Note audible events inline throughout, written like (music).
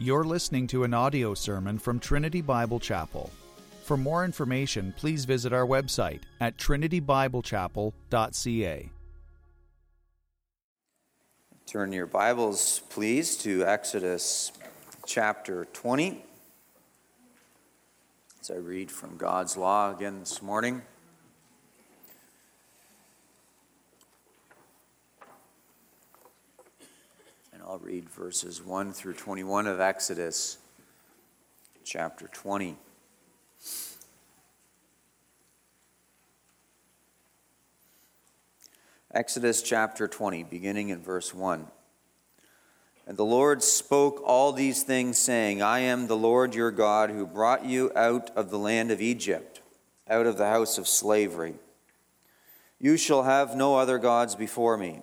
You're listening to an audio sermon from Trinity Bible Chapel. For more information, please visit our website at trinitybiblechapel.ca. Turn your Bibles, please, to Exodus chapter 20. As I read from God's law again this morning. I'll read verses 1 through 21 of Exodus chapter 20. Exodus chapter 20, beginning in verse 1. And the Lord spoke all these things, saying, I am the Lord your God who brought you out of the land of Egypt, out of the house of slavery. You shall have no other gods before me.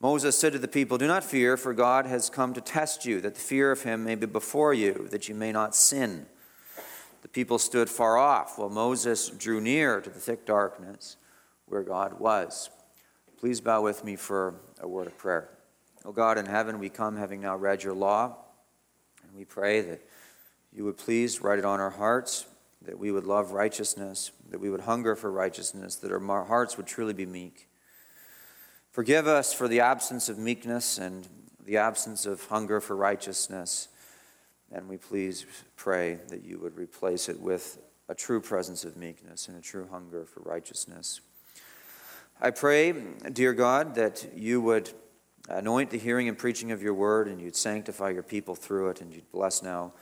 Moses said to the people, Do not fear, for God has come to test you, that the fear of him may be before you, that you may not sin. The people stood far off, while Moses drew near to the thick darkness where God was. Please bow with me for a word of prayer. O God in heaven, we come having now read your law, and we pray that you would please write it on our hearts, that we would love righteousness, that we would hunger for righteousness, that our hearts would truly be meek. Forgive us for the absence of meekness and the absence of hunger for righteousness. And we please pray that you would replace it with a true presence of meekness and a true hunger for righteousness. I pray, dear God, that you would anoint the hearing and preaching of your word and you'd sanctify your people through it and you'd bless now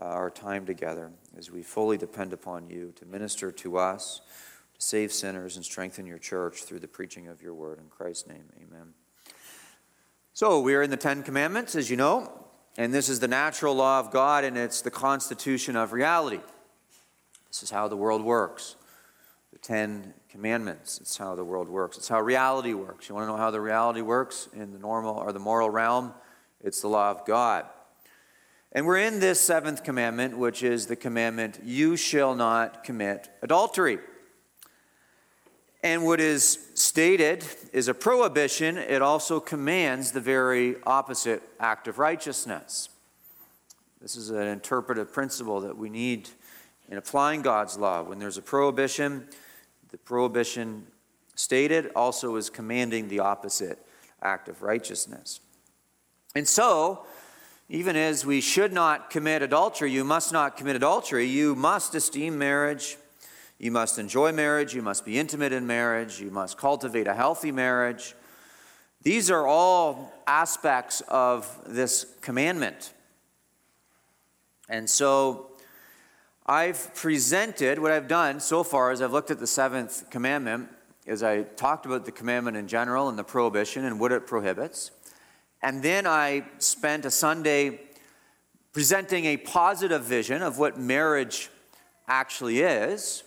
uh, our time together as we fully depend upon you to minister to us, save sinners, and strengthen your church through the preaching of your word. In Christ's name, amen. So, we are in the Ten Commandments, as you know, and this is the natural law of God, and it's the constitution of reality. This is how the world works. The Ten Commandments. It's how the world works. It's how reality works. You want to know how the reality works in the normal or the moral realm? It's the law of God. And we're in this seventh commandment, which is the commandment, you shall not commit adultery. And what is stated is a prohibition, it also commands the very opposite act of righteousness. This is an interpretive principle that we need in applying God's law. When there's a prohibition, the prohibition stated also is commanding the opposite act of righteousness. And so, even as we should not commit adultery, you must not commit adultery. You must esteem marriage. You must enjoy marriage. You must be intimate in marriage. You must cultivate a healthy marriage. These are all aspects of this commandment. And so I've presented what I've done so far as I've looked at the seventh commandment as I talked about the commandment in general and the prohibition and what it prohibits. And then I spent a Sunday presenting a positive vision of what marriage actually is.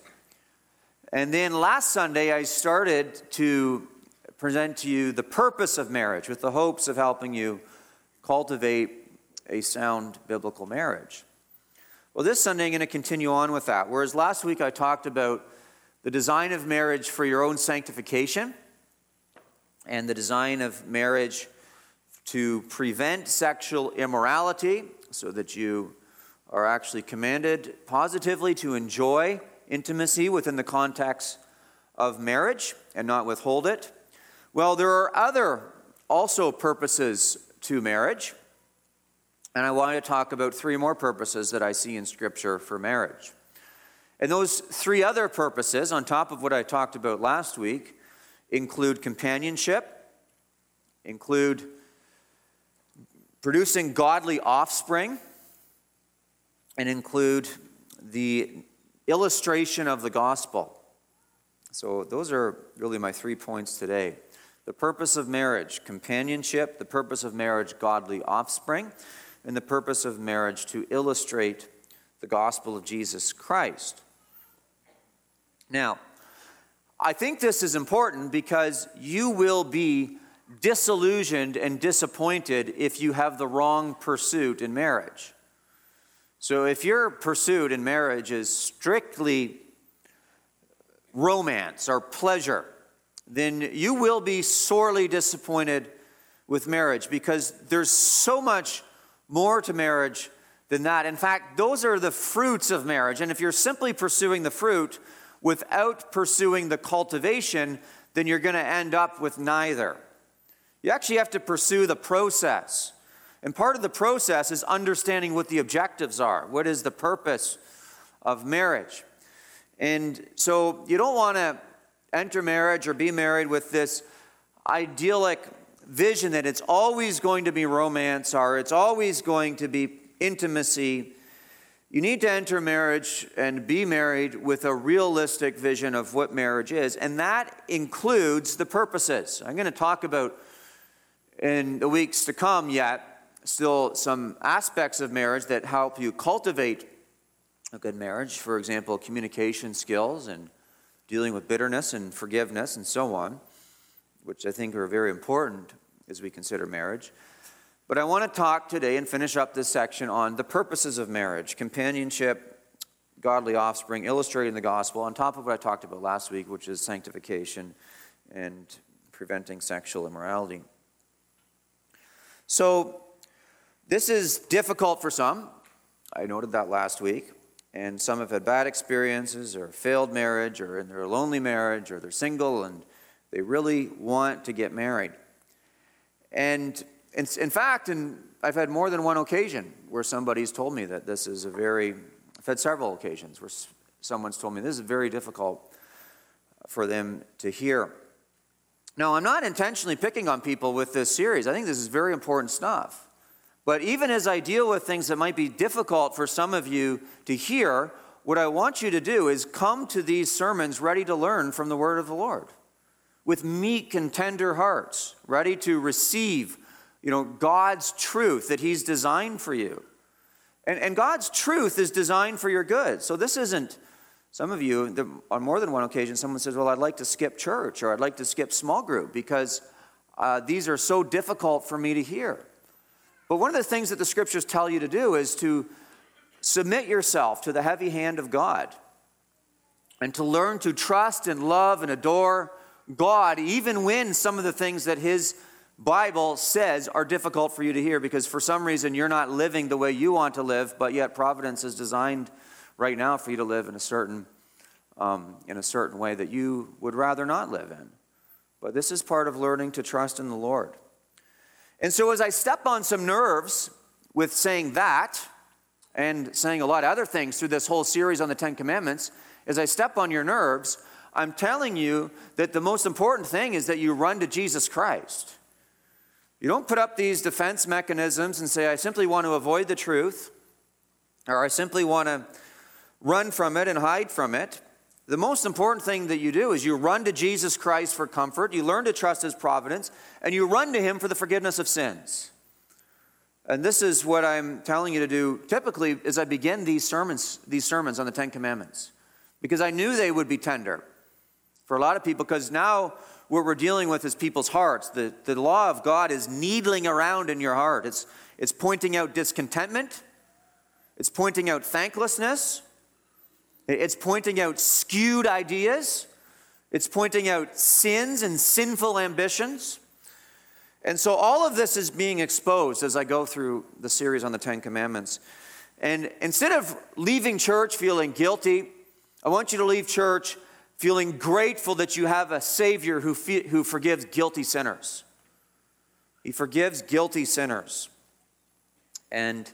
And then last Sunday, I started to present to you the purpose of marriage with the hopes of helping you cultivate a sound biblical marriage. Well, this Sunday, I'm going to continue on with that. Whereas last week I talked about the design of marriage for your own sanctification and the design of marriage to prevent sexual immorality so that you are actually commanded positively to enjoy intimacy within the context of marriage and not withhold it. Well, there are other also purposes to marriage. And I want to talk about three more purposes that I see in Scripture for marriage. And those three other purposes, on top of what I talked about last week, include companionship, include producing godly offspring, and include the illustration of the gospel. So, those are really my three points today. The purpose of marriage, companionship, the purpose of marriage, godly offspring, and the purpose of marriage to illustrate the gospel of Jesus Christ. Now, I think this is important because you will be disillusioned and disappointed if you have the wrong pursuit in marriage. So, if your pursuit in marriage is strictly romance or pleasure, then you will be sorely disappointed with marriage because there's so much more to marriage than that. In fact, those are the fruits of marriage. And if you're simply pursuing the fruit without pursuing the cultivation, then you're going to end up with neither. You actually have to pursue the process. And part of the process is understanding what the objectives are. What is the purpose of marriage? And so you don't want to enter marriage or be married with this idyllic vision that it's always going to be romance or it's always going to be intimacy. You need to enter marriage and be married with a realistic vision of what marriage is, and that includes the purposes. I'm going to talk about in the weeks to come yet still some aspects of marriage that help you cultivate a good marriage. For example, communication skills and dealing with bitterness and forgiveness and so on, which I think are very important as we consider marriage. But I want to talk today and finish up this section on the purposes of marriage companionship, godly offspring, illustrating the gospel, on top of what I talked about last week, which is sanctification and preventing sexual immorality. So, this is difficult for some. I noted that last week. And some have had bad experiences or failed marriage or in their lonely marriage or they're single and they really want to get married. And in, fact, and I've had more than one occasion where somebody's told me that this is a very, I've had several occasions where someone's told me this is very difficult for them to hear. Now, I'm not intentionally picking on people with this series. I think this is very important stuff. But even as I deal with things that might be difficult for some of you to hear, what I want you to do is come to these sermons ready to learn from the word of the Lord with meek and tender hearts, ready to receive you know, God's truth that He's designed for you. And, and God's truth is designed for your good. So this isn't, some of you, on more than one occasion, someone says, Well, I'd like to skip church or I'd like to skip small group because uh, these are so difficult for me to hear. But one of the things that the scriptures tell you to do is to submit yourself to the heavy hand of God and to learn to trust and love and adore God, even when some of the things that His Bible says are difficult for you to hear because for some reason you're not living the way you want to live, but yet Providence is designed right now for you to live in a certain, um, in a certain way that you would rather not live in. But this is part of learning to trust in the Lord. And so, as I step on some nerves with saying that and saying a lot of other things through this whole series on the Ten Commandments, as I step on your nerves, I'm telling you that the most important thing is that you run to Jesus Christ. You don't put up these defense mechanisms and say, I simply want to avoid the truth, or I simply want to run from it and hide from it. The most important thing that you do is you run to Jesus Christ for comfort, you learn to trust his providence, and you run to him for the forgiveness of sins. And this is what I'm telling you to do typically as I begin these sermons, these sermons on the Ten Commandments, because I knew they would be tender for a lot of people, because now what we're dealing with is people's hearts. The, the law of God is needling around in your heart. It's, it's pointing out discontentment, it's pointing out thanklessness, it's pointing out skewed ideas, it's pointing out sins and sinful ambitions. And so all of this is being exposed as I go through the series on the Ten Commandments. And instead of leaving church feeling guilty, I want you to leave church feeling grateful that you have a Savior who, who forgives guilty sinners. He forgives guilty sinners. And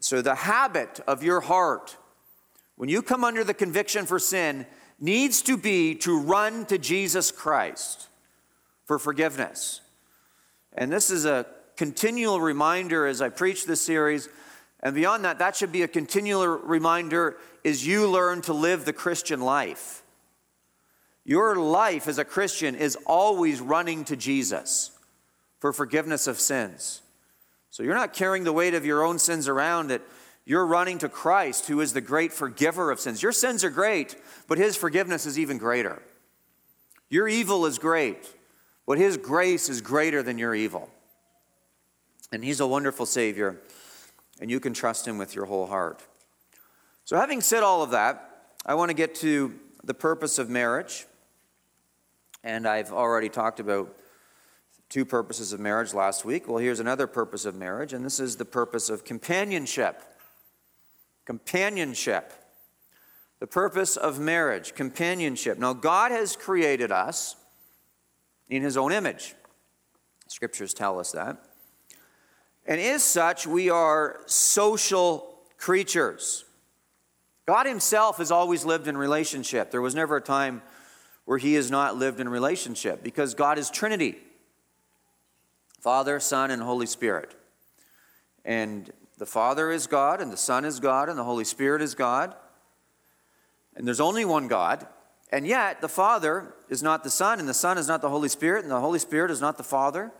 so the habit of your heart when you come under the conviction for sin, needs to be to run to Jesus Christ for forgiveness. And this is a continual reminder as I preach this series. And beyond that, that should be a continual reminder as you learn to live the Christian life. Your life as a Christian is always running to Jesus for forgiveness of sins. So you're not carrying the weight of your own sins around that you're running to Christ, who is the great forgiver of sins. Your sins are great, but his forgiveness is even greater. Your evil is great, but his grace is greater than your evil. And he's a wonderful Savior, and you can trust him with your whole heart. So, having said all of that, I want to get to the purpose of marriage. And I've already talked about two purposes of marriage last week. Well, here's another purpose of marriage, and this is the purpose of companionship companionship. The purpose of marriage, companionship. Now, God has created us in His own image. Scriptures tell us that. And as such, we are social creatures. God Himself has always lived in relationship. There was never a time where He has not lived in relationship because God is Trinity Father, Son, and Holy Spirit. And the Father is God, and the Son is God, and the Holy Spirit is God. And there's only one God. And yet, the Father is not the Son, and the Son is not the Holy Spirit, and the Holy Spirit is not the Father.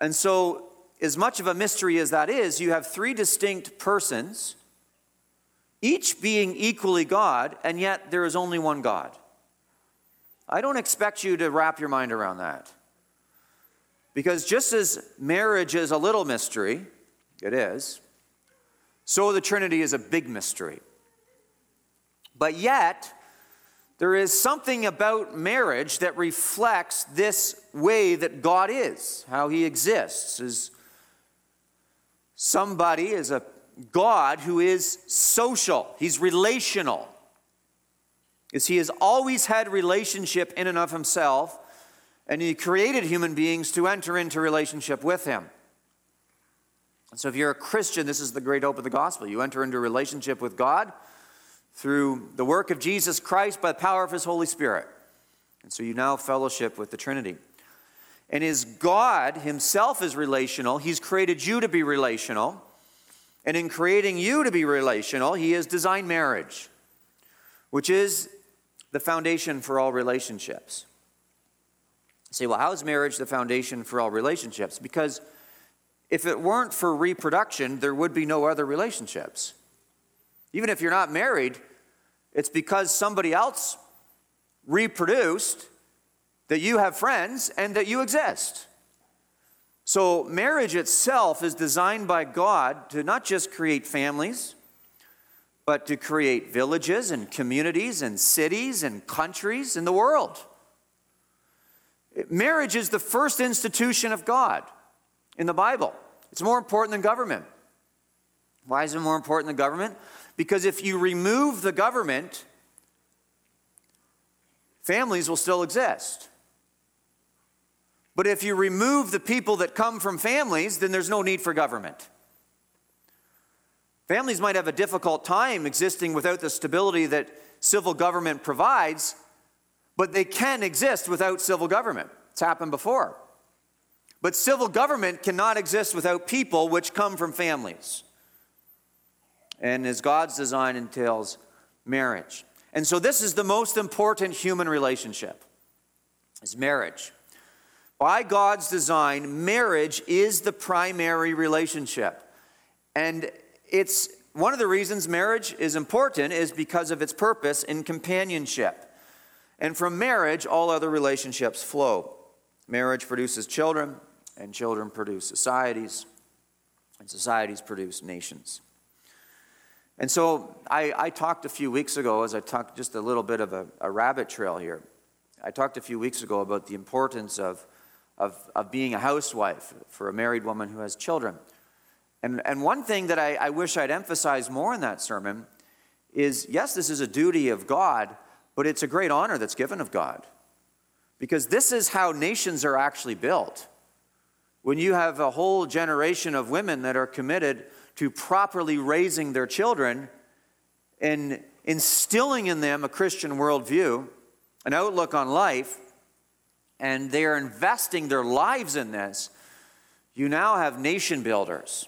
And so, as much of a mystery as that is, you have three distinct persons, each being equally God, and yet there is only one God. I don't expect you to wrap your mind around that. Because just as marriage is a little mystery, it is. So the Trinity is a big mystery. But yet, there is something about marriage that reflects this way that God is, how He exists. Is somebody is a God who is social, He's relational. Is He has always had relationship in and of Himself, and He created human beings to enter into relationship with Him. And so, if you're a Christian, this is the great hope of the gospel. You enter into a relationship with God through the work of Jesus Christ by the power of His Holy Spirit. And so, you now fellowship with the Trinity. And as God Himself is relational, He's created you to be relational. And in creating you to be relational, He has designed marriage, which is the foundation for all relationships. You say, well, how is marriage the foundation for all relationships? Because if it weren't for reproduction, there would be no other relationships. Even if you're not married, it's because somebody else reproduced that you have friends and that you exist. So, marriage itself is designed by God to not just create families, but to create villages and communities and cities and countries in the world. Marriage is the first institution of God in the Bible. It's more important than government. Why is it more important than government? Because if you remove the government, families will still exist. But if you remove the people that come from families, then there's no need for government. Families might have a difficult time existing without the stability that civil government provides, but they can exist without civil government. It's happened before. But civil government cannot exist without people which come from families. And as God's design entails marriage. And so this is the most important human relationship is marriage. By God's design, marriage is the primary relationship. And it's one of the reasons marriage is important is because of its purpose in companionship. And from marriage, all other relationships flow. Marriage produces children, and children produce societies, and societies produce nations. And so I, I, talked a few weeks ago, as I talked just a little bit of a, a, rabbit trail here. I talked a few weeks ago about the importance of, of, of being a housewife for a married woman who has children. And, and one thing that I, I wish I'd emphasized more in that sermon is yes, this is a duty of God, but it's a great honor that's given of God. Because this is how nations are actually built. When you have a whole generation of women that are committed to properly raising their children and instilling in them a Christian worldview, an outlook on life, and they are investing their lives in this, you now have nation builders.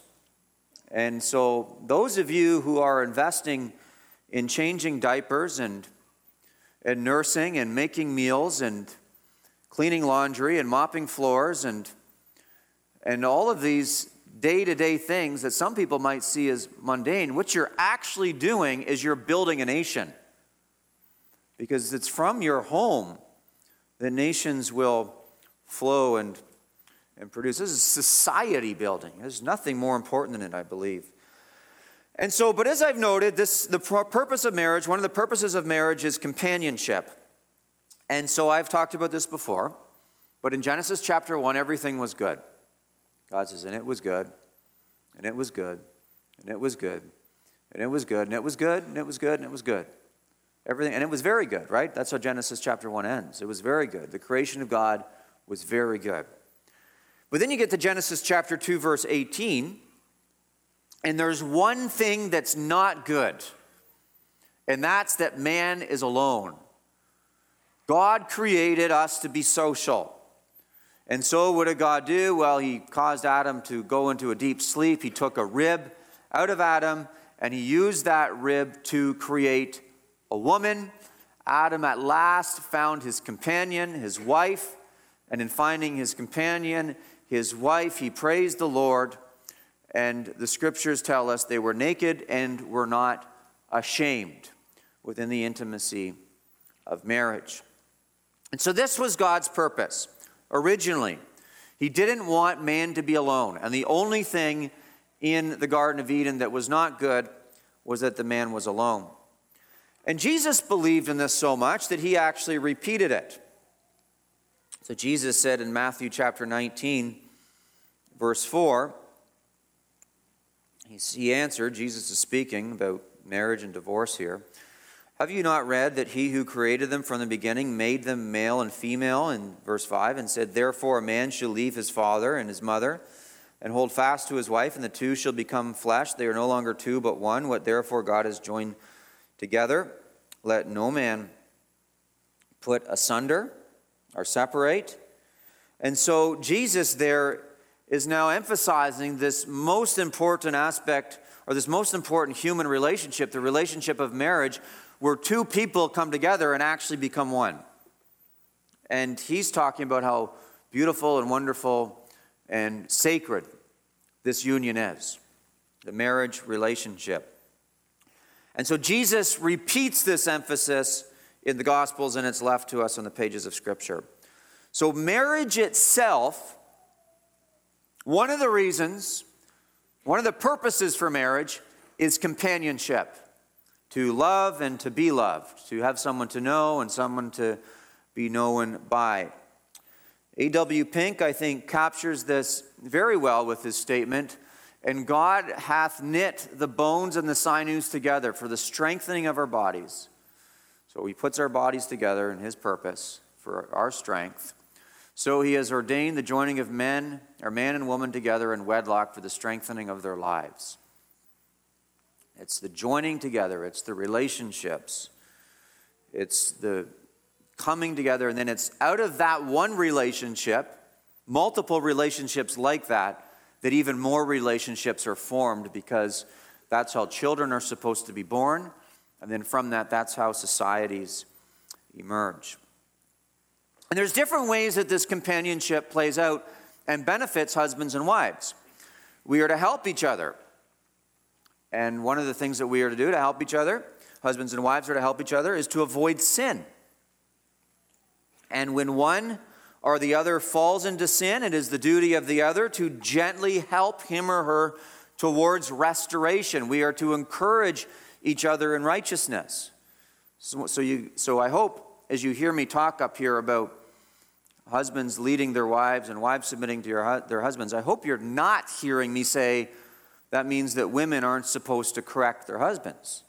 And so, those of you who are investing in changing diapers and, and nursing and making meals and cleaning laundry and mopping floors and, and all of these day to day things that some people might see as mundane, what you're actually doing is you're building a nation. Because it's from your home that nations will flow and, and produce. This is society building. There's nothing more important than it, I believe. And so, but as I've noted, this the purpose of marriage, one of the purposes of marriage is companionship. And so I've talked about this before, but in Genesis chapter 1, everything was good. God says, and it was good, and it was good, and it was good, and it was good, and it was good, and it was good, and it was good. Everything, and it was very good, right? That's how Genesis chapter 1 ends. It was very good. The creation of God was very good. But then you get to Genesis chapter 2, verse 18, and there's one thing that's not good, and that's that man is alone. God created us to be social. And so, what did God do? Well, He caused Adam to go into a deep sleep. He took a rib out of Adam and He used that rib to create a woman. Adam at last found his companion, his wife. And in finding his companion, his wife, he praised the Lord. And the scriptures tell us they were naked and were not ashamed within the intimacy of marriage. And so, this was God's purpose originally. He didn't want man to be alone. And the only thing in the Garden of Eden that was not good was that the man was alone. And Jesus believed in this so much that he actually repeated it. So Jesus said in Matthew chapter 19, verse 4, he answered, Jesus is speaking about marriage and divorce here. Have you not read that he who created them from the beginning made them male and female in verse 5 and said, Therefore a man shall leave his father and his mother and hold fast to his wife, and the two shall become flesh. They are no longer two, but one. What therefore God has joined together, let no man put asunder or separate. And so Jesus there is now emphasizing this most important aspect or this most important human relationship, the relationship of marriage, where two people come together and actually become one. And he's talking about how beautiful and wonderful and sacred this union is the marriage relationship. And so Jesus repeats this emphasis in the Gospels, and it's left to us on the pages of Scripture. So, marriage itself, one of the reasons, one of the purposes for marriage is companionship to love and to be loved, to have someone to know and someone to be known by. A.W. Pink, I think, captures this very well with his statement. And God hath knit the bones and the sinews together for the strengthening of our bodies. So he puts our bodies together in his purpose for our strength. So he has ordained the joining of men, or man and woman together in wedlock for the strengthening of their lives. It's the joining together, it's the relationships, it's the coming together, and then it's out of that one relationship, multiple relationships like that, that even more relationships are formed because that's how children are supposed to be born, And then from that, that's how societies emerge. And there's different ways that this companionship plays out and benefits husbands and wives. We are to help each other. And one of the things that we are to do to help each other, husbands and wives are to help each other, is to avoid sin. And when one or the other falls into sin, it is the duty of the other to gently help him or her towards restoration. We are to encourage each other in righteousness. So, so, you, so I hope as you hear me talk up here about husbands leading their wives and wives submitting to your, their husbands, I hope you're not hearing me say that means that women aren't supposed to correct their husbands.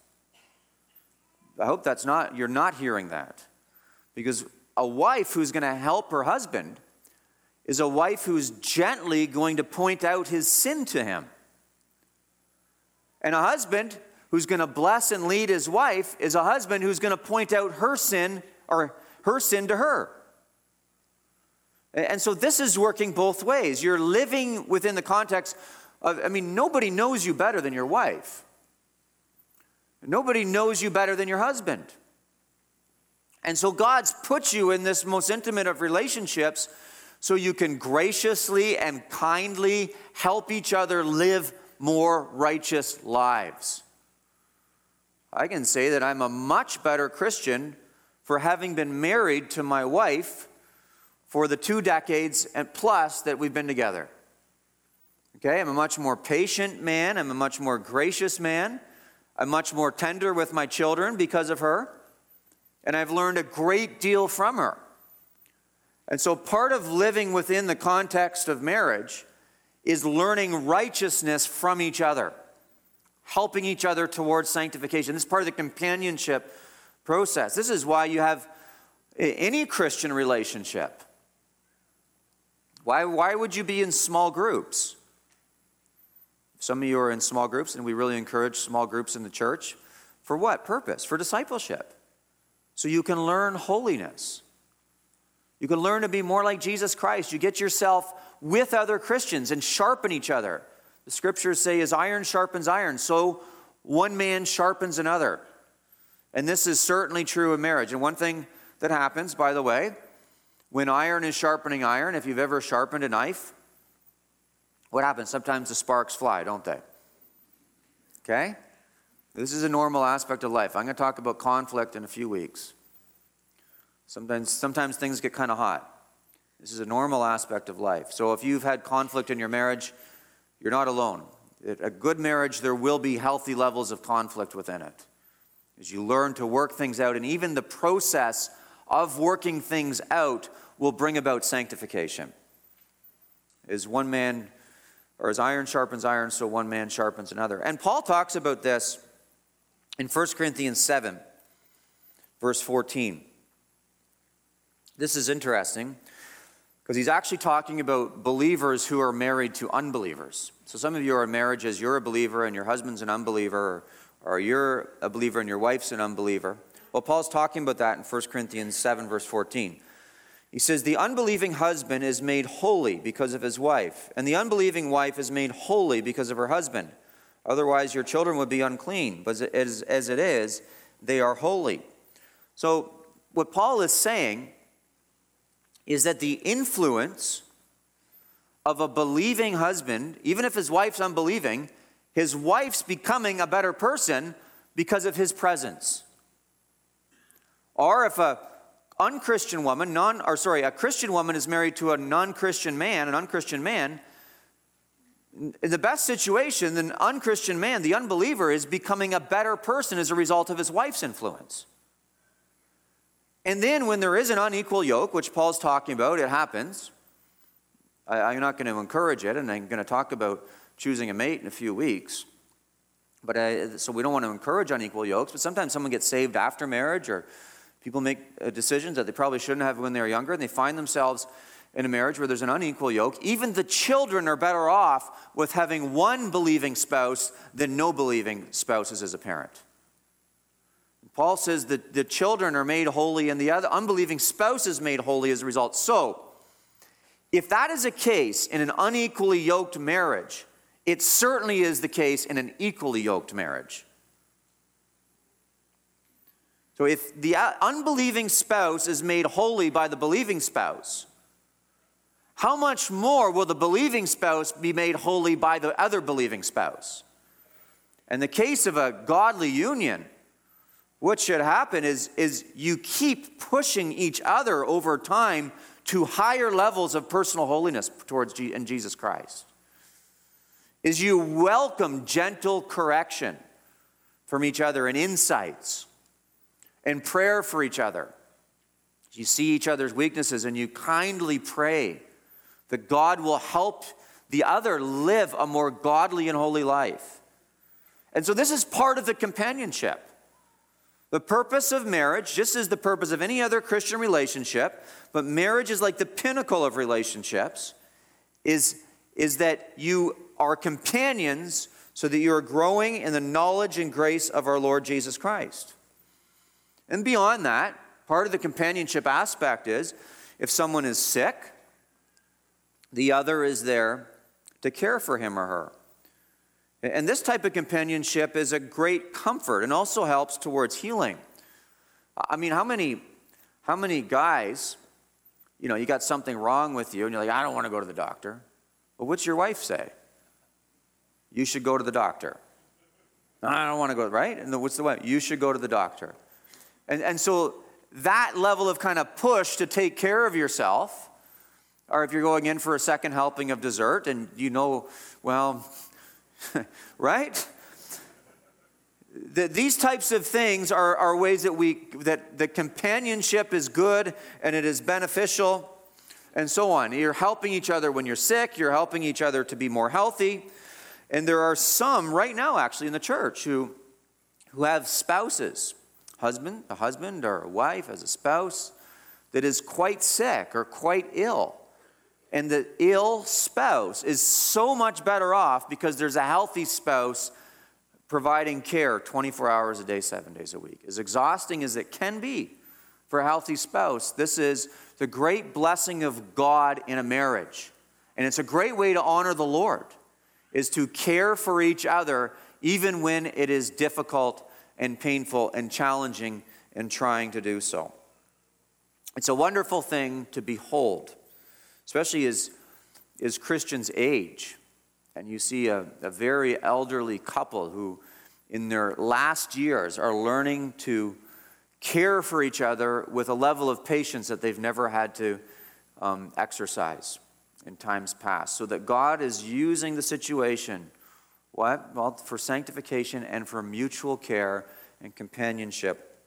I hope that's not, you're not hearing that. Because a wife who's going to help her husband is a wife who's gently going to point out his sin to him. And a husband who's going to bless and lead his wife is a husband who's going to point out her sin or her sin to her. And so this is working both ways. You're living within the context of, I mean, nobody knows you better than your wife. Nobody knows you better than your husband. And so God's put you in this most intimate of relationships so you can graciously and kindly help each other live more righteous lives. I can say that I'm a much better Christian for having been married to my wife for the two decades and plus that we've been together. Okay, I'm a much more patient man, I'm a much more gracious man, I'm much more tender with my children because of her, and I've learned a great deal from her. And so, part of living within the context of marriage is learning righteousness from each other, helping each other towards sanctification. This is part of the companionship process. This is why you have any Christian relationship. Why, why would you be in small groups? Some of you are in small groups, and we really encourage small groups in the church. For what purpose? For discipleship. So you can learn holiness. You can learn to be more like Jesus Christ. You get yourself with other Christians and sharpen each other. The scriptures say, as iron sharpens iron, so one man sharpens another. And this is certainly true in marriage. And one thing that happens, by the way, when iron is sharpening iron, if you've ever sharpened a knife, what happens? Sometimes the sparks fly, don't they? Okay? This is a normal aspect of life. I'm going to talk about conflict in a few weeks. Sometimes, sometimes things get kind of hot. This is a normal aspect of life. So if you've had conflict in your marriage, you're not alone. A good marriage, there will be healthy levels of conflict within it. As you learn to work things out, and even the process of working things out will bring about sanctification. As one man, or as iron sharpens iron, so one man sharpens another. And Paul talks about this in 1 Corinthians 7, verse 14. This is interesting because he's actually talking about believers who are married to unbelievers. So some of you are in marriages, you're a believer and your husband's an unbeliever, or you're a believer and your wife's an unbeliever. Well, Paul's talking about that in 1 Corinthians 7, verse 14. He says, The unbelieving husband is made holy because of his wife, and the unbelieving wife is made holy because of her husband. Otherwise, your children would be unclean, but as, as it is, they are holy. So, what Paul is saying is that the influence of a believing husband, even if his wife's unbelieving, his wife's becoming a better person because of his presence. Or if a unchristian woman, non or sorry, a Christian woman is married to a non-Christian man, an unchristian man, in the best situation, the unchristian man, the unbeliever, is becoming a better person as a result of his wife's influence. And then when there is an unequal yoke, which Paul's talking about, it happens. I, am not going to encourage it, and I'm going to talk about choosing a mate in a few weeks. But I, so we don't want to encourage unequal yokes, but sometimes someone gets saved after marriage or People make uh, decisions that they probably shouldn't have when they were younger, and they find themselves in a marriage where there's an unequal yoke. Even the children are better off with having one believing spouse than no believing spouses as a parent. Paul says that the children are made holy and the other unbelieving spouse is made holy as a result. So, if that is a case in an unequally yoked marriage, it certainly is the case in an equally yoked marriage. So if the uh, unbelieving spouse is made holy by the believing spouse, how much more will the believing spouse be made holy by the other believing spouse? In the case of a godly union, what should happen is, is you keep pushing each other over time to higher levels of personal holiness towards G- in Jesus Christ. Is you welcome gentle correction from each other and insights and prayer for each other. You see each other's weaknesses and you kindly pray that God will help the other live a more godly and holy life. And so, this is part of the companionship. The purpose of marriage, just as the purpose of any other Christian relationship, but marriage is like the pinnacle of relationships, is, is that you are companions so that you are growing in the knowledge and grace of our Lord Jesus Christ. And beyond that, part of the companionship aspect is if someone is sick, the other is there to care for him or her. And this type of companionship is a great comfort and also helps towards healing. I mean, how many, how many guys, you know, you got something wrong with you and you're like, I don't want to go to the doctor. Well, what's your wife say? You should go to the doctor. I don't want to go, right? And the, what's the way? You should go to the doctor. And, and so that level of kind of push to take care of yourself, or if you're going in for a second helping of dessert and you know, well, (laughs) right? The, these types of things are, are ways that we that the companionship is good and it is beneficial and so on. You're helping each other when you're sick, you're helping each other to be more healthy. And there are some right now actually in the church who who have spouses husband, a husband or a wife as a spouse that is quite sick or quite ill. And the ill spouse is so much better off because there's a healthy spouse providing care 24 hours a day, seven days a week. As exhausting as it can be for a healthy spouse, this is the great blessing of God in a marriage. And it's a great way to honor the Lord, is to care for each other even when it is difficult and painful and challenging in trying to do so. It's a wonderful thing to behold, especially as, as Christians age. And you see a, a very elderly couple who, in their last years, are learning to care for each other with a level of patience that they've never had to um, exercise in times past. So that God is using the situation what? Well, for sanctification and for mutual care and companionship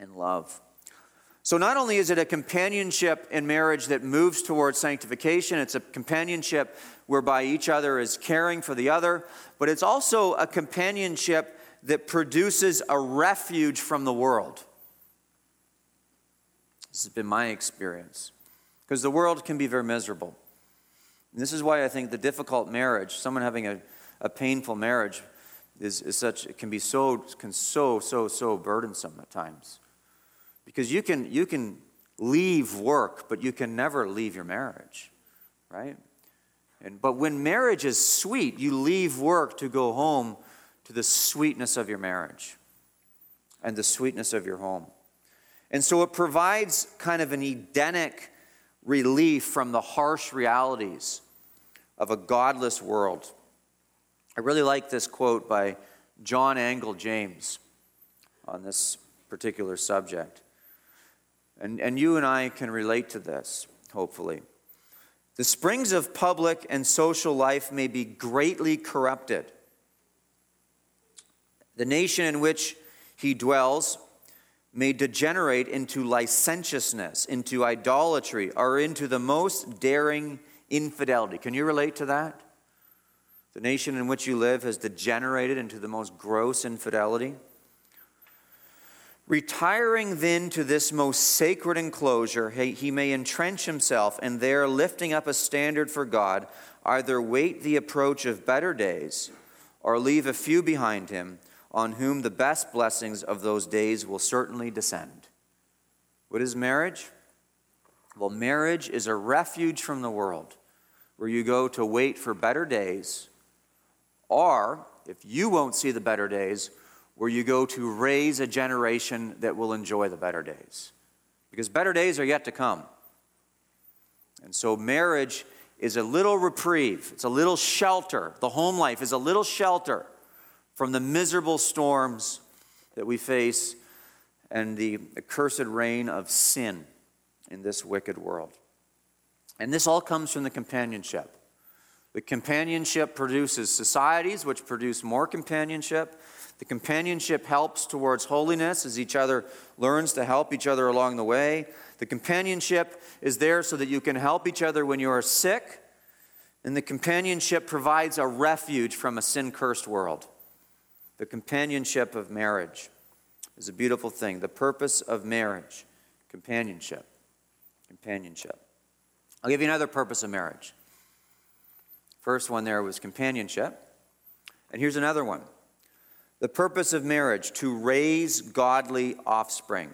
and love. So, not only is it a companionship in marriage that moves towards sanctification, it's a companionship whereby each other is caring for the other, but it's also a companionship that produces a refuge from the world. This has been my experience. Because the world can be very miserable. And this is why I think the difficult marriage, someone having a a painful marriage is, is such it can be so can so so so burdensome at times. Because you can you can leave work but you can never leave your marriage right? And but when marriage is sweet you leave work to go home to the sweetness of your marriage and the sweetness of your home. And so it provides kind of an edenic relief from the harsh realities of a godless world I really like this quote by John Angell James on this particular subject. And, and you and I can relate to this, hopefully. The springs of public and social life may be greatly corrupted. The nation in which he dwells may degenerate into licentiousness, into idolatry, or into the most daring infidelity. Can you relate to that? The nation in which you live has degenerated into the most gross infidelity. Retiring then to this most sacred enclosure, he may entrench himself and there, lifting up a standard for God, either wait the approach of better days or leave a few behind him on whom the best blessings of those days will certainly descend. What is marriage? Well, marriage is a refuge from the world where you go to wait for better days or, if you won't see the better days, where you go to raise a generation that will enjoy the better days. Because better days are yet to come. And so marriage is a little reprieve, it's a little shelter. The home life is a little shelter from the miserable storms that we face and the accursed reign of sin in this wicked world. And this all comes from the companionship. The companionship produces societies which produce more companionship. The companionship helps towards holiness as each other learns to help each other along the way. The companionship is there so that you can help each other when you are sick. And the companionship provides a refuge from a sin cursed world. The companionship of marriage is a beautiful thing. The purpose of marriage, companionship. Companionship. I'll give you another purpose of marriage. First one there was companionship. And here's another one the purpose of marriage to raise godly offspring.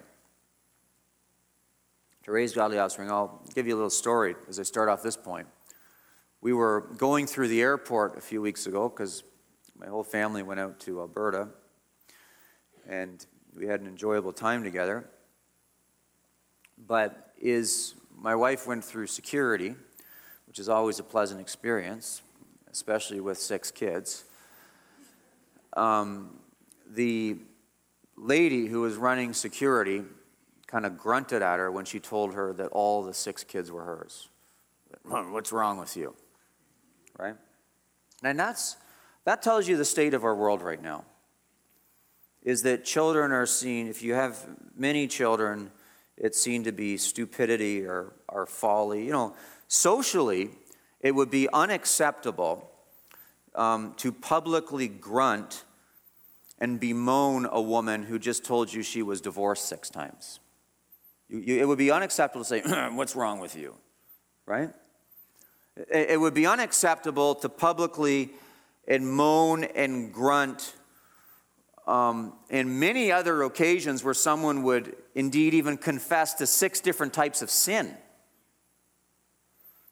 To raise godly offspring. I'll give you a little story as I start off this point. We were going through the airport a few weeks ago because my whole family went out to Alberta and we had an enjoyable time together. But is my wife went through security, which is always a pleasant experience, especially with six kids. Um, the lady who was running security kind of grunted at her when she told her that all the six kids were hers. What's wrong with you? Right? And that's, that tells you the state of our world right now. Is that children are seen, if you have many children, it's seen to be stupidity or, or folly. You know, socially, it would be unacceptable um, to publicly grunt and bemoan a woman who just told you she was divorced six times. You, you, it would be unacceptable to say, (clears throat) What's wrong with you? Right? It, it would be unacceptable to publicly and moan and grunt um, and many other occasions where someone would indeed even confess to six different types of sin.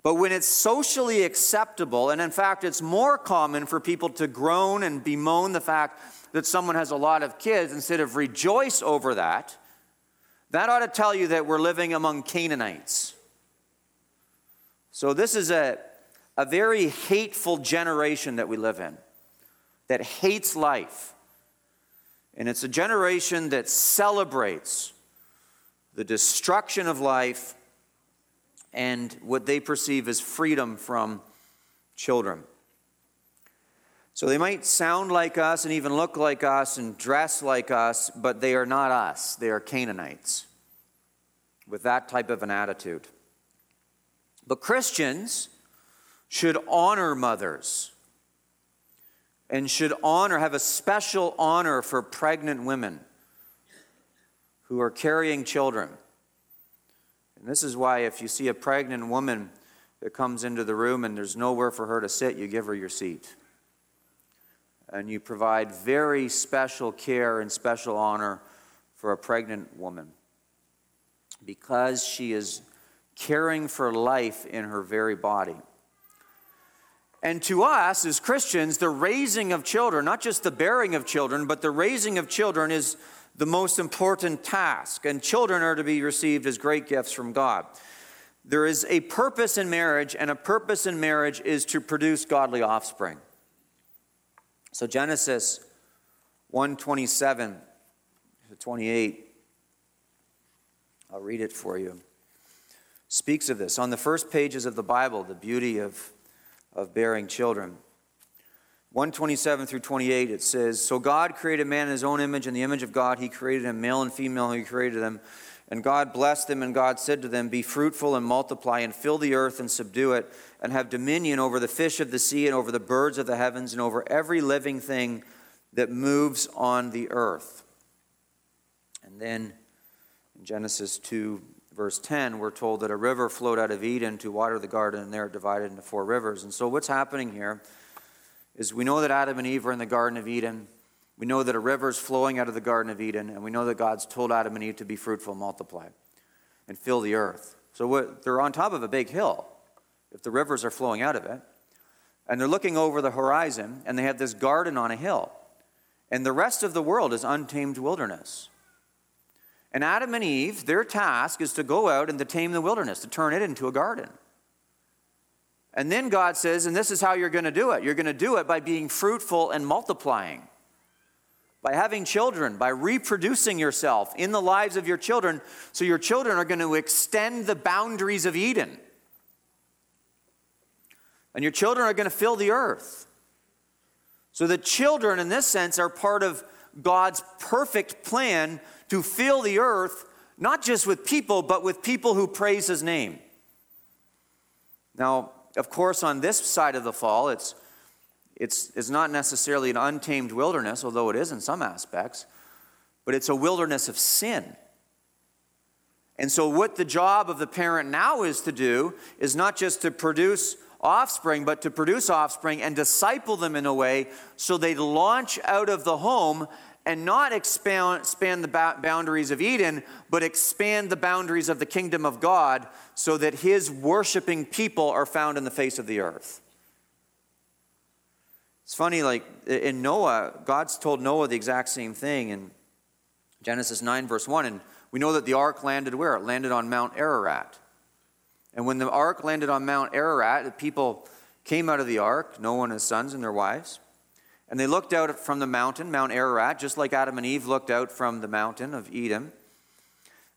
But when it's socially acceptable, and in fact, it's more common for people to groan and bemoan the fact that someone has a lot of kids instead of rejoice over that, that ought to tell you that we're living among Canaanites. So, this is a, a very hateful generation that we live in that hates life. And it's a generation that celebrates the destruction of life and what they perceive as freedom from children. So they might sound like us and even look like us and dress like us, but they are not us. They are Canaanites with that type of an attitude. But Christians should honor mothers and should honor, have a special honor for pregnant women who are carrying children. And this is why, if you see a pregnant woman that comes into the room and there's nowhere for her to sit, you give her your seat. And you provide very special care and special honor for a pregnant woman because she is caring for life in her very body. And to us as Christians, the raising of children, not just the bearing of children, but the raising of children is the most important task. And children are to be received as great gifts from God. There is a purpose in marriage, and a purpose in marriage is to produce godly offspring. So Genesis 127 to 28, I'll read it for you, speaks of this. On the first pages of the Bible, the beauty of of bearing children. 127 through 28, it says, So God created man in his own image, in the image of God he created him, male and female he created them. And God blessed them, and God said to them, Be fruitful and multiply, and fill the earth and subdue it, and have dominion over the fish of the sea, and over the birds of the heavens, and over every living thing that moves on the earth. And then in Genesis 2, verse 10, we're told that a river flowed out of Eden to water the garden, and there it divided into four rivers. And so, what's happening here is we know that Adam and Eve are in the Garden of Eden. We know that a river is flowing out of the Garden of Eden, and we know that God's told Adam and Eve to be fruitful, multiply, and fill the earth. So, what, they're on top of a big hill if the rivers are flowing out of it. And they're looking over the horizon, and they have this garden on a hill. and the rest of the world is untamed wilderness. And Adam and Eve, their task is to go out and to tame the wilderness, to turn it into a garden. And then God says, and this is how you're going to do it you're going to do it by being fruitful and multiplying, by having children, by reproducing yourself in the lives of your children, so your children are going to extend the boundaries of Eden. And your children are going to fill the earth. So the children, in this sense, are part of God's perfect plan to fill the earth, not just with people, but with people who praise his name. Now, of course, on this side of the fall, it's, it's, it's not necessarily an untamed wilderness, although it is in some aspects, but it's a wilderness of sin. And so, what the job of the parent now is to do is not just to produce offspring, but to produce offspring and disciple them in a way so they launch out of the home and not expand, expand the boundaries of Eden, but expand the boundaries of the kingdom of God so that his worshiping people are found in the face of the earth. It's funny, like in Noah, God's told Noah the exact same thing in Genesis 9, verse 1. And we know that the ark landed where? It landed on Mount Ararat. And when the ark landed on Mount Ararat, the people came out of the ark, Noah and his sons and their wives. And they looked out from the mountain, Mount Ararat, just like Adam and Eve looked out from the mountain of Eden.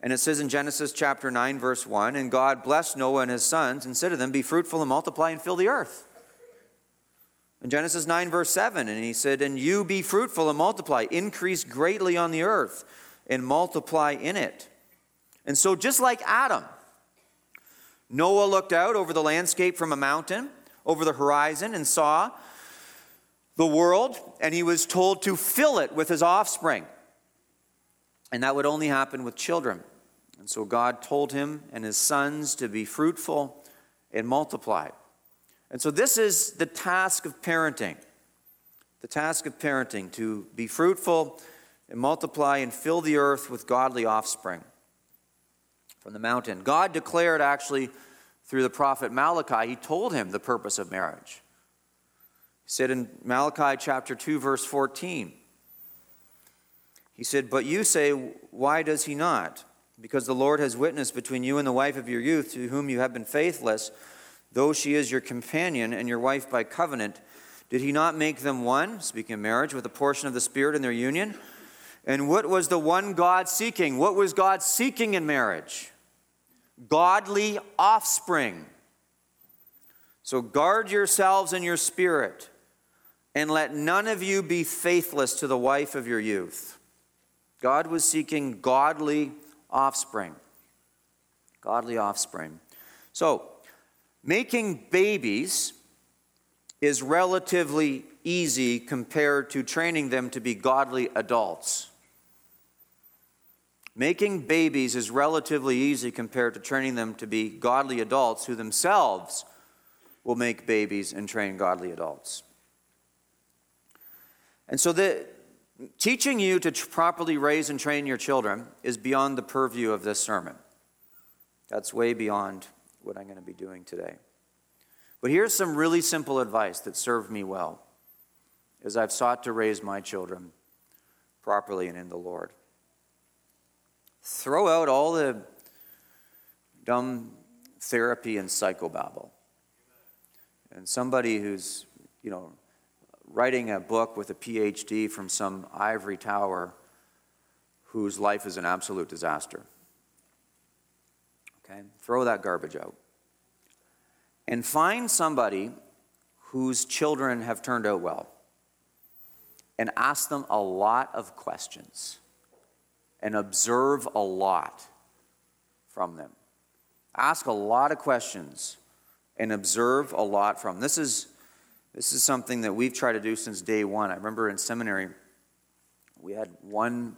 And it says in Genesis chapter 9, verse 1 And God blessed Noah and his sons and said to them, Be fruitful and multiply and fill the earth. In Genesis 9, verse 7, and he said, And you be fruitful and multiply, increase greatly on the earth, and multiply in it. And so, just like Adam, Noah looked out over the landscape from a mountain, over the horizon, and saw the world, and he was told to fill it with his offspring. And that would only happen with children. And so God told him and his sons to be fruitful and multiply. And so this is the task of parenting. The task of parenting to be fruitful and multiply and fill the earth with godly offspring from the mountain. God declared actually through the prophet Malachi, he told him the purpose of marriage said in Malachi chapter 2, verse 14, he said, But you say, Why does he not? Because the Lord has witnessed between you and the wife of your youth, to whom you have been faithless, though she is your companion and your wife by covenant. Did he not make them one, speaking of marriage, with a portion of the Spirit in their union? And what was the one God seeking? What was God seeking in marriage? Godly offspring. So guard yourselves in your spirit and let none of you be faithless to the wife of your youth. God was seeking godly offspring. Godly offspring. So, making babies is relatively easy compared to training them to be godly adults. Making babies is relatively easy compared to training them to be godly adults who themselves will make babies and train godly adults. And so the teaching you to properly raise and train your children is beyond the purview of this sermon. That's way beyond what I'm going to be doing today. But here's some really simple advice that served me well as I've sought to raise my children properly and in the Lord. Throw out all the dumb therapy and psychobabble. And somebody who's, you know, writing a book with a PhD from some ivory tower whose life is an absolute disaster. Okay? Throw that garbage out. And find somebody whose children have turned out well and ask them a lot of questions and observe a lot from them. Ask a lot of questions and observe a lot from. This is this is something that we've tried to do since day one. I remember in seminary, we had one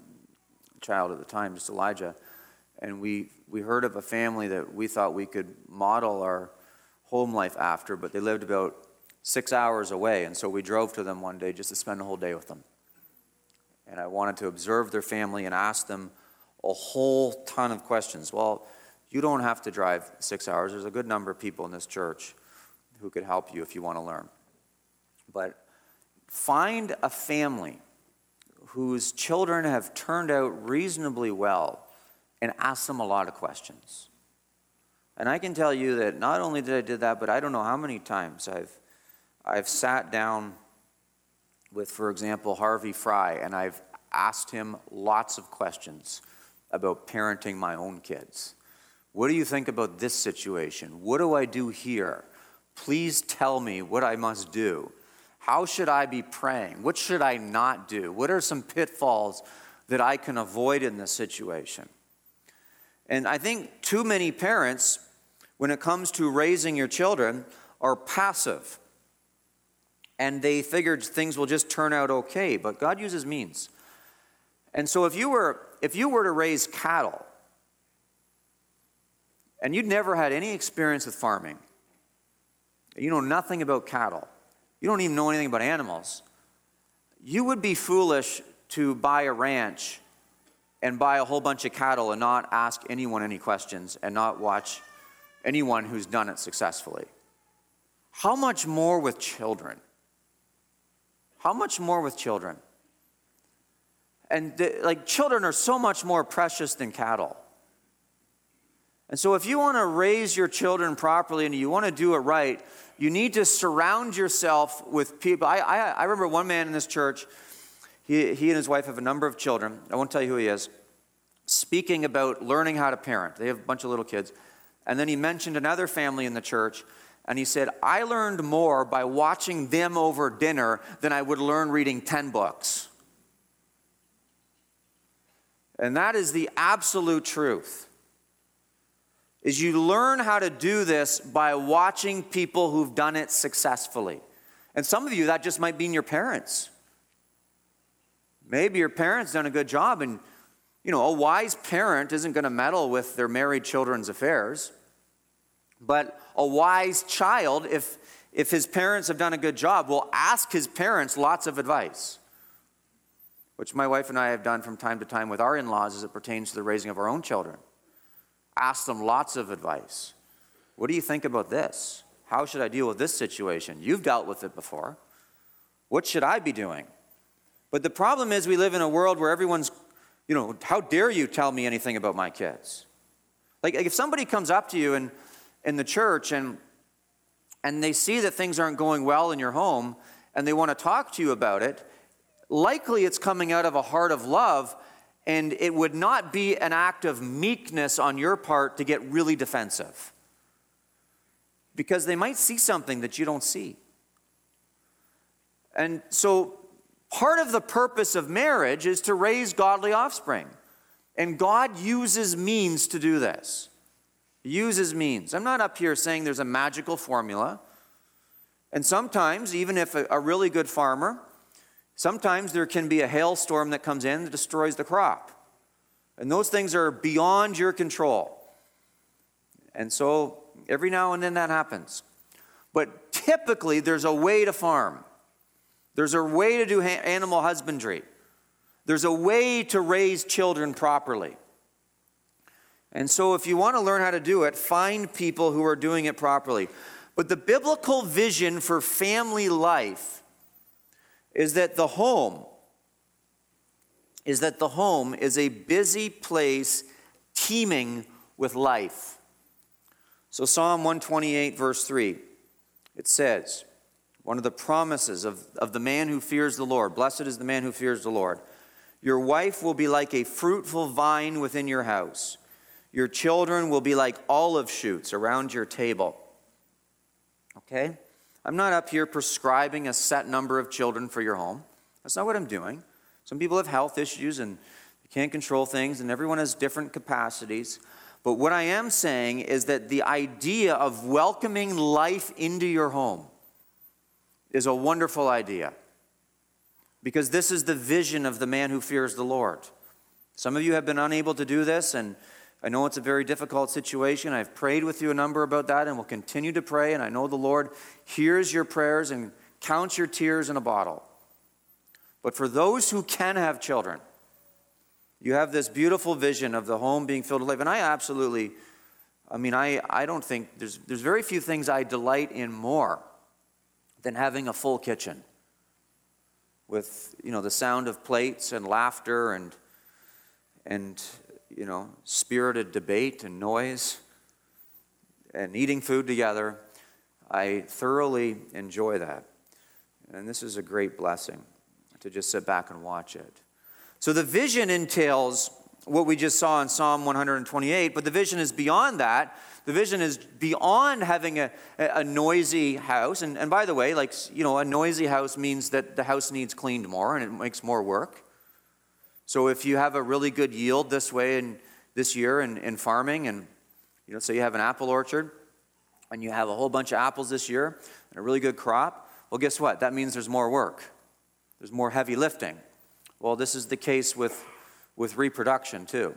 child at the time, just Elijah, and we, we heard of a family that we thought we could model our home life after, but they lived about six hours away, and so we drove to them one day just to spend a whole day with them. And I wanted to observe their family and ask them a whole ton of questions. Well, you don't have to drive six hours. There's a good number of people in this church who could help you if you want to learn. But find a family whose children have turned out reasonably well and ask them a lot of questions. And I can tell you that not only did I do that, but I don't know how many times I've, I've sat down with, for example, Harvey Fry, and I've asked him lots of questions about parenting my own kids. What do you think about this situation? What do I do here? Please tell me what I must do. How should I be praying? What should I not do? What are some pitfalls that I can avoid in this situation? And I think too many parents, when it comes to raising your children, are passive. And they figured things will just turn out okay, but God uses means. And so if you were if you were to raise cattle and you'd never had any experience with farming, you know nothing about cattle, you don't even know anything about animals, you would be foolish to buy a ranch and buy a whole bunch of cattle and not ask anyone any questions and not watch anyone who's done it successfully. How much more with children? How much more with children? And the, like children are so much more precious than cattle. And so, if you want to raise your children properly and you want to do it right, you need to surround yourself with people. I, I, I remember one man in this church he, he and his wife have a number of children. I won't tell you who he is. Speaking about learning how to parent. They have a bunch of little kids. And then he mentioned another family in the church. And he said, I learned more by watching them over dinner than I would learn reading 10 books. And that is the absolute truth. Is you learn how to do this by watching people who've done it successfully. And some of you, that just might mean your parents. Maybe your parents done a good job, and you know, a wise parent isn't going to meddle with their married children's affairs. But a wise child, if if his parents have done a good job, will ask his parents lots of advice, which my wife and I have done from time to time with our in laws as it pertains to the raising of our own children. Ask them lots of advice. What do you think about this? How should I deal with this situation? You've dealt with it before. What should I be doing? But the problem is, we live in a world where everyone's, you know, how dare you tell me anything about my kids? Like, if somebody comes up to you in, in the church and, and they see that things aren't going well in your home and they want to talk to you about it, likely it's coming out of a heart of love and it would not be an act of meekness on your part to get really defensive. Because they might see something that you don't see. And so Part of the purpose of marriage is to raise godly offspring. And God uses means to do this. He uses means. I'm not up here saying there's a magical formula. And sometimes, even if a, a really good farmer, sometimes there can be a hailstorm that comes in that destroys the crop. And those things are beyond your control. And so every now and then that happens. But typically, there's a way to farm. There's a way to do animal husbandry. There's a way to raise children properly. And so, if you want to learn how to do it, find people who are doing it properly. But the biblical vision for family life is that the home is that the home is a busy place teeming with life. So Psalm 128 verse 3 it says, one of the promises of, of the man who fears the Lord. Blessed is the man who fears the Lord. Your wife will be like a fruitful vine within your house. Your children will be like olive shoots around your table. Okay? I'm not up here prescribing a set number of children for your home. That's not what I'm doing. Some people have health issues and can't control things, and everyone has different capacities. But what I am saying is that the idea of welcoming life into your home is a wonderful idea because this is the vision of the man who fears the Lord. Some of you have been unable to do this, and I know it's a very difficult situation. I've prayed with you a number about that and will continue to pray, and I know the Lord hears your prayers and counts your tears in a bottle. But for those who can have children, you have this beautiful vision of the home being filled with life. And I absolutely, I mean, I, I don't think there's, there's very few things I delight in more than having a full kitchen. with you know the sound of plates and laughter and and you know spirited debate and noise and eating food together. I thoroughly enjoy that. And this is a great blessing to just sit back and watch it. So the vision entails what we just saw in Psalm 128, but the vision is beyond that. The vision is beyond having a, a noisy house. And, and by the way, like, you know, a noisy house means that the house needs cleaned more and it makes more work. So if you have a really good yield this way in this year in, in farming, and you know, say you have an apple orchard and you have a whole bunch of apples this year and a really good crop, well, guess what? That means there's more work. There's more heavy lifting. Well, this is the case with, with reproduction too.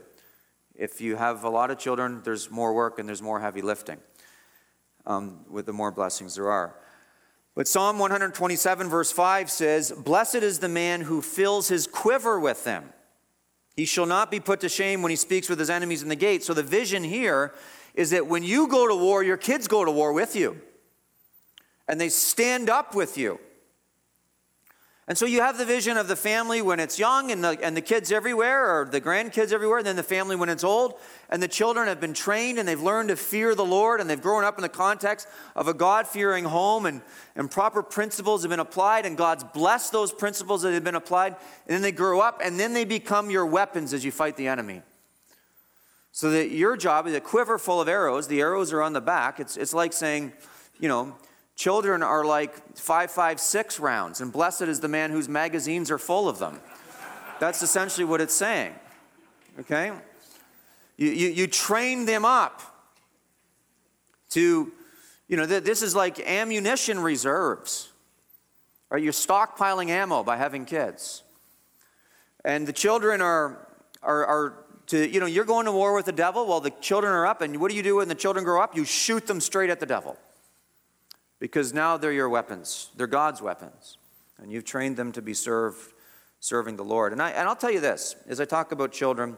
If you have a lot of children, there's more work and there's more heavy lifting um, with the more blessings there are. But Psalm 127, verse 5 says, Blessed is the man who fills his quiver with them. He shall not be put to shame when he speaks with his enemies in the gate. So the vision here is that when you go to war, your kids go to war with you. And they stand up with you. And so you have the vision of the family when it's young and the, and the kids everywhere, or the grandkids everywhere, and then the family when it's old. And the children have been trained and they've learned to fear the Lord, and they've grown up in the context of a God fearing home, and, and proper principles have been applied, and God's blessed those principles that have been applied. And then they grow up, and then they become your weapons as you fight the enemy. So that your job is a quiver full of arrows, the arrows are on the back. It's, it's like saying, you know, Children are like 556 rounds, and blessed is the man whose magazines are full of them. That's essentially what it's saying. Okay? You, you, you train them up to, you know, this is like ammunition reserves. Right? You're stockpiling ammo by having kids. And the children are, are, are to, you know, you're going to war with the devil. Well, the children are up, and what do you do when the children grow up? You shoot them straight at the devil because now they're your weapons. They're God's weapons. And you've trained them to be served, serving the Lord. And, I, and I'll tell you this as I talk about children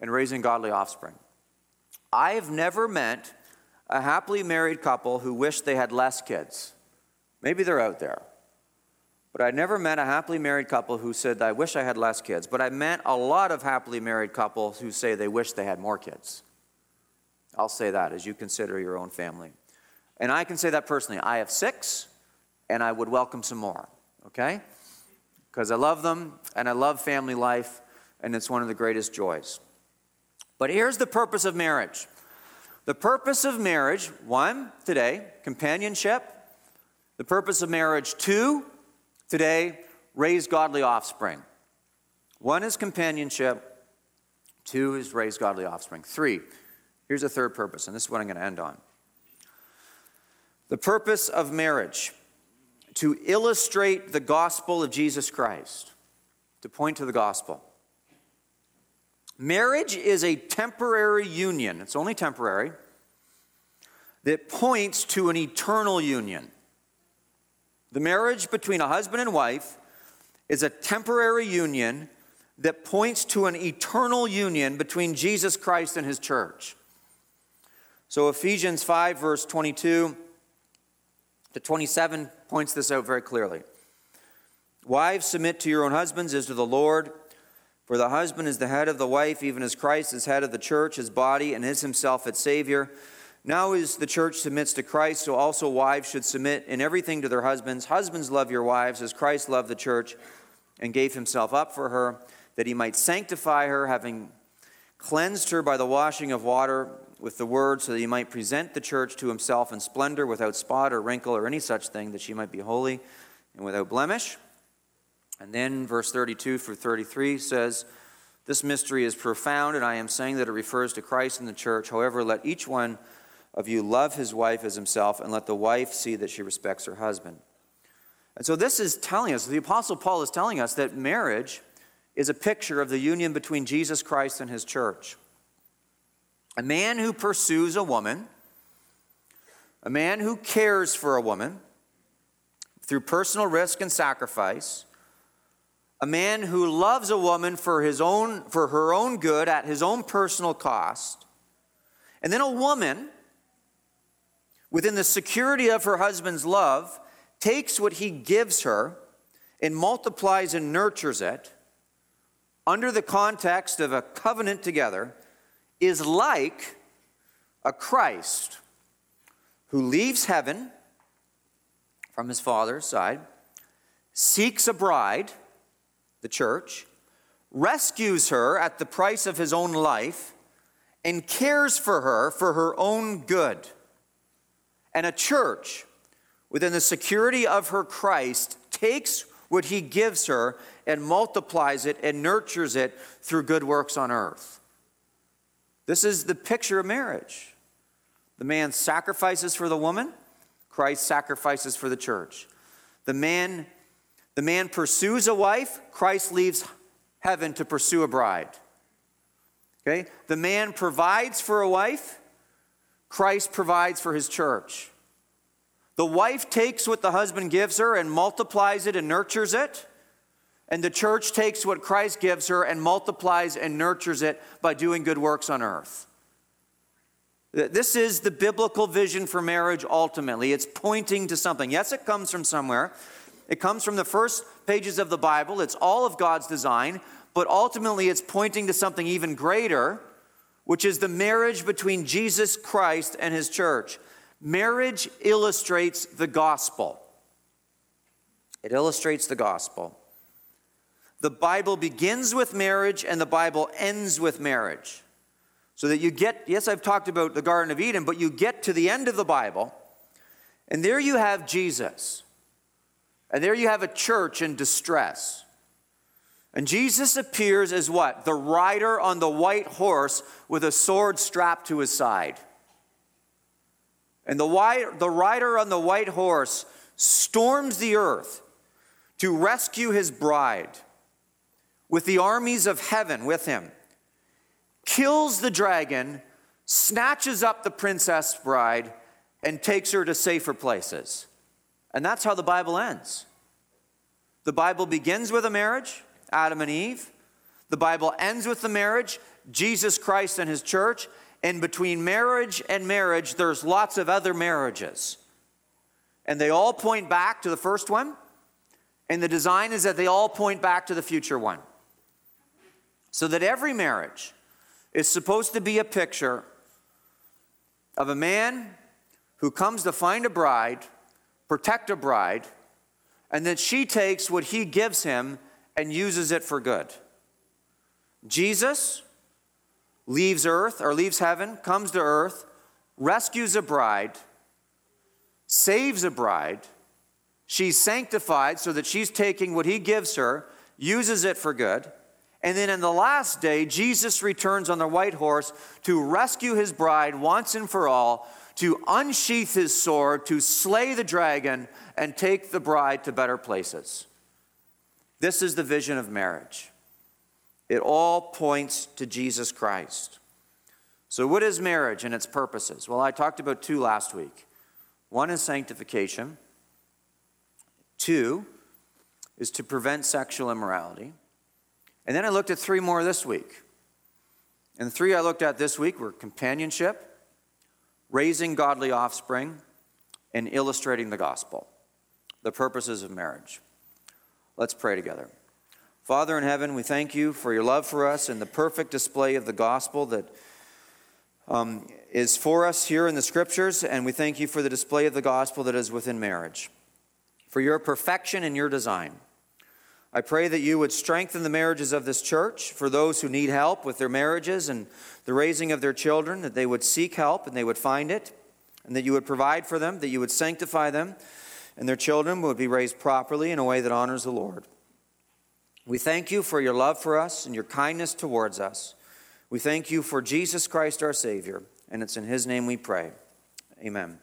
and raising godly offspring, I have never met a happily married couple who wish they had less kids. Maybe they're out there. But I never met a happily married couple who said, I wish I had less kids. But I met a lot of happily married couples who say they wish they had more kids. I'll say that as you consider your own family. And I can say that personally. I have six, and I would welcome some more, okay? Because I love them, and I love family life, and it's one of the greatest joys. But here's the purpose of marriage the purpose of marriage, one, today, companionship. The purpose of marriage, two, today, raise godly offspring. One is companionship, two is raise godly offspring. Three, here's a third purpose, and this is what I'm going to end on. The purpose of marriage to illustrate the gospel of Jesus Christ, to point to the gospel. Marriage is a temporary union, it's only temporary, that points to an eternal union. The marriage between a husband and wife is a temporary union that points to an eternal union between Jesus Christ and his church. So, Ephesians 5, verse 22 to 27 points this out very clearly. Wives, submit to your own husbands as to the Lord. For the husband is the head of the wife, even as Christ is head of the church, his body, and is himself its Savior. Now, as the church submits to Christ, so also wives should submit in everything to their husbands. Husbands, love your wives as Christ loved the church and gave himself up for her, that he might sanctify her, having cleansed her by the washing of water with the word, so that he might present the church to himself in splendor, without spot or wrinkle or any such thing, that she might be holy and without blemish. And then verse 32 through 33 says, This mystery is profound, and I am saying that it refers to Christ and the church. However, let each one of you love his wife as himself, and let the wife see that she respects her husband. And so this is telling us, the Apostle Paul is telling us that marriage is a picture of the union between Jesus Christ and his church. A man who pursues a woman, a man who cares for a woman through personal risk and sacrifice, a man who loves a woman for his own for her own good at his own personal cost, and then a woman within the security of her husband's love takes what he gives her and multiplies and nurtures it under the context of a covenant together is like a Christ who leaves heaven from his father's side, seeks a bride, the church, rescues her at the price of his own life, and cares for her for her own good. And a church, within the security of her Christ, takes what he gives her and multiplies it and nurtures it through good works on earth. This is the picture of marriage. The man sacrifices for the woman, Christ sacrifices for the church. The man, the man pursues a wife, Christ leaves heaven to pursue a bride. Okay? The man provides for a wife, Christ provides for his church. The wife takes what the husband gives her and multiplies it and nurtures it. And the church takes what Christ gives her and multiplies and nurtures it by doing good works on earth. This is the biblical vision for marriage ultimately. It's pointing to something. Yes, it comes from somewhere. It comes from the first pages of the Bible. It's all of God's design, but ultimately it's pointing to something even greater, which is the marriage between Jesus Christ and his church. Marriage illustrates the gospel. It illustrates the gospel. The Bible begins with marriage and the Bible ends with marriage. So that you get, yes, I've talked about the Garden of Eden, but you get to the end of the Bible, and there you have Jesus. And there you have a church in distress. And Jesus appears as what? The rider on the white horse with a sword strapped to his side. And the, white, the rider on the white horse storms the earth to rescue his bride with the armies of heaven with him, kills the dragon, snatches up the princess bride, and takes her to safer places. And that's how the Bible ends. The Bible begins with a marriage, Adam and Eve. The Bible ends with the marriage, Jesus Christ and his church. And between marriage and marriage, there's lots of other marriages. And they all point back to the first one. And the design is that they all point back to the future one. So that every marriage is supposed to be a picture of a man who comes to find a bride, protect a bride, and that she takes what he gives him and uses it for good. Jesus leaves earth or leaves heaven, comes to earth, rescues a bride, saves a bride. She's sanctified so that she's taking what he gives her, uses it for good. And then in the last day, Jesus returns on the white horse to rescue his bride once and for all, to unsheath his sword, to slay the dragon, and take the bride to better places. This is the vision of marriage. It all points to Jesus Christ. So, what is marriage and its purposes? Well, I talked about two last week. One is sanctification, two is to prevent sexual immorality. And then I looked at three more this week. And the three I looked at this week were companionship, raising godly offspring, and illustrating the gospel, the purposes of marriage. Let's pray together. Father in heaven, we thank you for your love for us and the perfect display of the gospel that um, is for us here in the scriptures, and we thank you for the display of the gospel that is within marriage, for your perfection and your design. I pray that you would strengthen the marriages of this church for those who need help with their marriages and the raising of their children, that they would seek help and they would find it, and that you would provide for them, that you would sanctify them, and their children would be raised properly in a way that honors the Lord. We thank you for your love for us and your kindness towards us. We thank you for Jesus Christ our Savior, and it's in his name we pray. Amen.